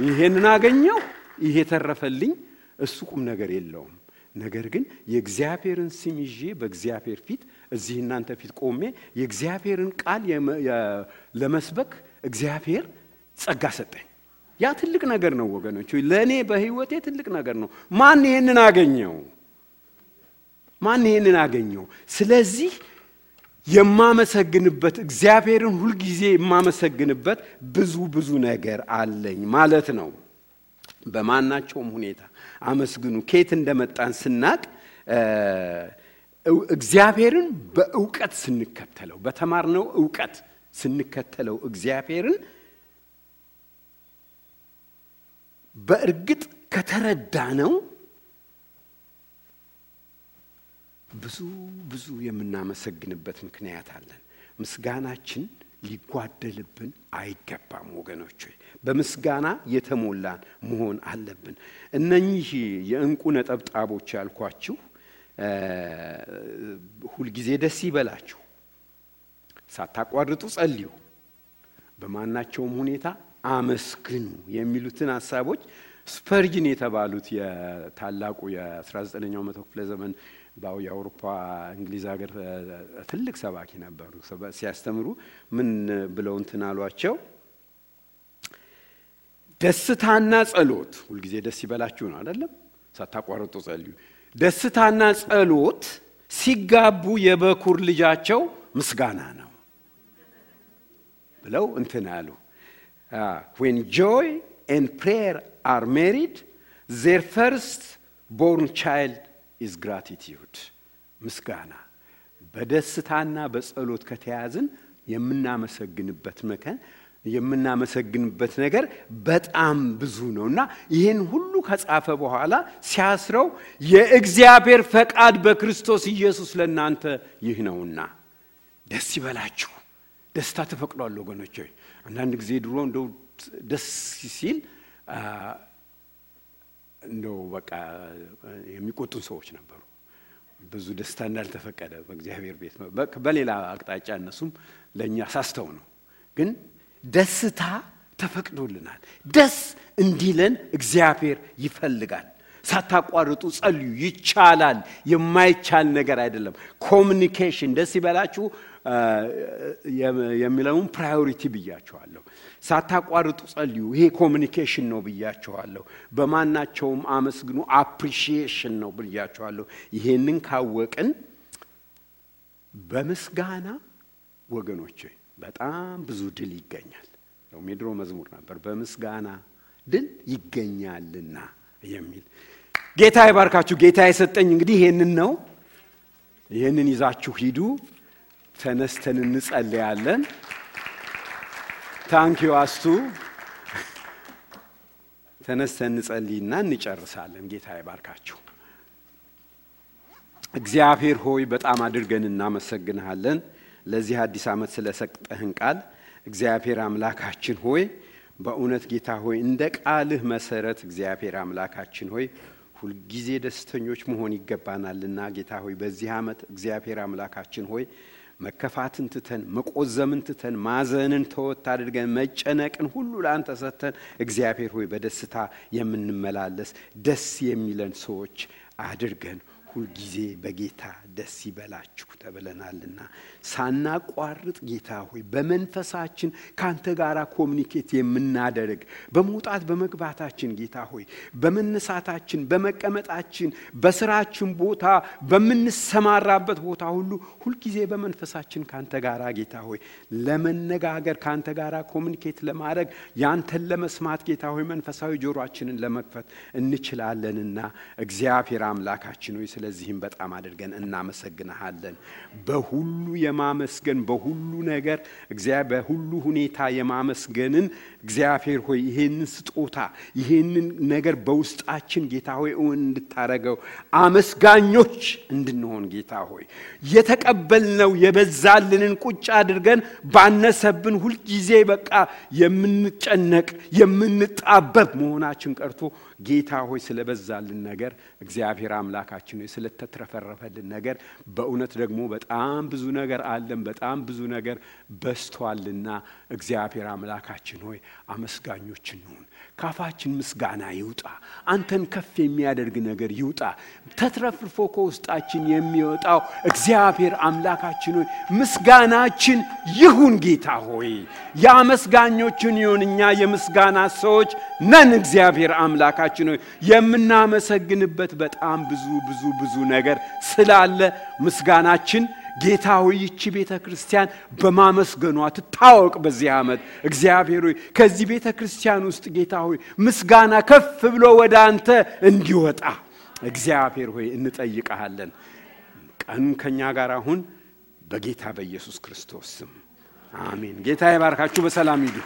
ይሄንን አገኘው፣ ይሄ ተረፈልኝ፣ እሱ ቁም ነገር የለውም። ነገር ግን የእግዚአብሔርን ስም ይዤ በእግዚአብሔር ፊት እዚህ እናንተ ፊት ቆሜ የእግዚአብሔርን ቃል ለመስበክ እግዚአብሔር ጸጋ ሰጠኝ። ያ ትልቅ ነገር ነው ወገኖች፣ ለእኔ በህይወቴ ትልቅ ነገር ነው። ማን ይሄንን አገኘው? ማን ይሄንን አገኘው? ስለዚህ የማመሰግንበት እግዚአብሔርን ሁልጊዜ የማመሰግንበት ብዙ ብዙ ነገር አለኝ ማለት ነው። በማናቸውም ሁኔታ አመስግኑ። ከየት እንደመጣን ስናቅ እግዚአብሔርን በእውቀት ስንከተለው፣ በተማርነው እውቀት ስንከተለው እግዚአብሔርን በእርግጥ ከተረዳ ነው ብዙ ብዙ የምናመሰግንበት ምክንያት አለን። ምስጋናችን ሊጓደልብን አይገባም ወገኖች፣ በምስጋና የተሞላን መሆን አለብን። እነኚህ የእንቁ ነጠብጣቦች ያልኳችሁ ሁልጊዜ ደስ ይበላችሁ፣ ሳታቋርጡ ጸልዩ፣ በማናቸውም ሁኔታ አመስግኑ የሚሉትን ሀሳቦች ስፐርጅን የተባሉት የታላቁ የ19ኛው መቶ ክፍለ ዘመን የአውሮፓ እንግሊዝ ሀገር ትልቅ ሰባኪ ነበሩ። ሲያስተምሩ ምን ብለው እንትን አሏቸው? ደስታና ጸሎት ሁልጊዜ ደስ ይበላችሁ ነው አይደለም? ሳታቋርጡ ጸልዩ። ደስታና ጸሎት ሲጋቡ የበኩር ልጃቸው ምስጋና ነው ብለው እንትን አሉ። when joy and prayer are married their first born child is gratitude ምስጋና። በደስታና በጸሎት ከተያዝን የምናመሰግንበት መከን የምናመሰግንበት ነገር በጣም ብዙ ነው እና ይህን ሁሉ ከጻፈ በኋላ ሲያስረው የእግዚአብሔር ፈቃድ በክርስቶስ ኢየሱስ ለእናንተ ይህ ነውና ደስ ይበላችሁ። ደስታ ተፈቅዷል ወገኖች። አንዳንድ ጊዜ ድሮ እንደው ደስ ሲል እንደው በቃ የሚቆጡን ሰዎች ነበሩ። ብዙ ደስታ እንዳልተፈቀደ በእግዚአብሔር ቤት በሌላ አቅጣጫ እነሱም ለእኛ ሳስተው ነው ግን ደስታ ተፈቅዶልናል። ደስ እንዲለን እግዚአብሔር ይፈልጋል። ሳታቋርጡ ጸልዩ። ይቻላል። የማይቻል ነገር አይደለም። communication ደስ ይበላችሁ የሚለውን priority ብያቸዋለሁ። ሳታቋርጡ ጸልዩ። ይሄ communication ነው ብያቸዋለሁ። በማናቸውም አመስግኑ፣ appreciation ነው ብያቸዋለሁ። ይሄንን ካወቅን በምስጋና ወገኖቼ በጣም ብዙ ድል ይገኛል። የድሮ መዝሙር ነበር፣ በምስጋና ድል ይገኛልና የሚል ጌታ ይባርካችሁ። ጌታ የሰጠኝ እንግዲህ ይሄንን ነው። ይህንን ይዛችሁ ሂዱ። ተነስተን እንጸልያለን። ታንኪዩ አስቱ። ተነስተን እንጸልይና እንጨርሳለን። ጌታ ይባርካችሁ። እግዚአብሔር ሆይ በጣም አድርገን እናመሰግንሃለን ለዚህ አዲስ ዓመት ስለሰጠህን ቃል እግዚአብሔር አምላካችን ሆይ በእውነት ጌታ ሆይ እንደ ቃልህ መሰረት እግዚአብሔር አምላካችን ሆይ ሁልጊዜ ደስተኞች መሆን ይገባናልና ጌታ ሆይ በዚህ ዓመት እግዚአብሔር አምላካችን ሆይ መከፋትን ትተን መቆዘምን ትተን ማዘንን ተወት አድርገን መጨነቅን ሁሉ ለአንተ ሰጥተን እግዚአብሔር ሆይ በደስታ የምንመላለስ ደስ የሚለን ሰዎች አድርገን ሁልጊዜ በጌታ ደስ ይበላችሁ ተብለናልና ሳናቋርጥ ጌታ ሆይ በመንፈሳችን ከአንተ ጋር ኮሚኒኬት የምናደርግ በመውጣት በመግባታችን ጌታ ሆይ በመነሳታችን በመቀመጣችን በስራችን ቦታ በምንሰማራበት ቦታ ሁሉ ሁልጊዜ በመንፈሳችን ከአንተ ጋር ጌታ ሆይ ለመነጋገር ከአንተ ጋር ኮሚኒኬት ለማድረግ ያንተን ለመስማት ጌታ ሆይ መንፈሳዊ ጆሮአችንን ለመክፈት እንችላለንና እግዚአብሔር አምላካችን ሆይ ስለዚህም በጣም አድርገን እናመሰግንሃለን። በሁሉ የማመስገን በሁሉ ነገር በሁሉ ሁኔታ የማመስገንን እግዚአብሔር ሆይ ይሄንን ስጦታ ይሄንን ነገር በውስጣችን ጌታ ሆይ እውን እንድታረገው አመስጋኞች እንድንሆን ጌታ ሆይ የተቀበልነው የበዛልንን ቁጭ አድርገን ባነሰብን ሁልጊዜ በቃ የምንጨነቅ የምንጣበብ መሆናችን ቀርቶ ጌታ ሆይ ስለበዛልን ነገር እግዚአብሔር አምላካችን ሆይ ስለተትረፈረፈልን ነገር በእውነት ደግሞ በጣም ብዙ ነገር አለን፣ በጣም ብዙ ነገር በስቷልና እግዚአብሔር አምላካችን ሆይ አመስጋኞች እንሁን። ካፋችን ምስጋና ይውጣ። አንተን ከፍ የሚያደርግ ነገር ይውጣ። ተትረፍርፎ ከውስጣችን የሚወጣው እግዚአብሔር አምላካችን ሆይ ምስጋናችን ይሁን። ጌታ ሆይ የአመስጋኞችን ይሁን። እኛ የምስጋና ሰዎች ነን። እግዚአብሔር አምላካችን ሆይ የምናመሰግንበት በጣም ብዙ ብዙ ብዙ ነገር ስላለ ምስጋናችን ጌታ ሆይ ይቺ ቤተ ክርስቲያን በማመስገኗ ትታወቅ። በዚህ ዓመት እግዚአብሔር ሆይ ከዚህ ቤተ ክርስቲያን ውስጥ ጌታ ሆይ ምስጋና ከፍ ብሎ ወደ አንተ እንዲወጣ እግዚአብሔር ሆይ እንጠይቀሃለን። ቀኑን ከእኛ ጋር አሁን በጌታ በኢየሱስ ክርስቶስ ስም አሜን። ጌታ ይባርካችሁ። በሰላም ሂዱ።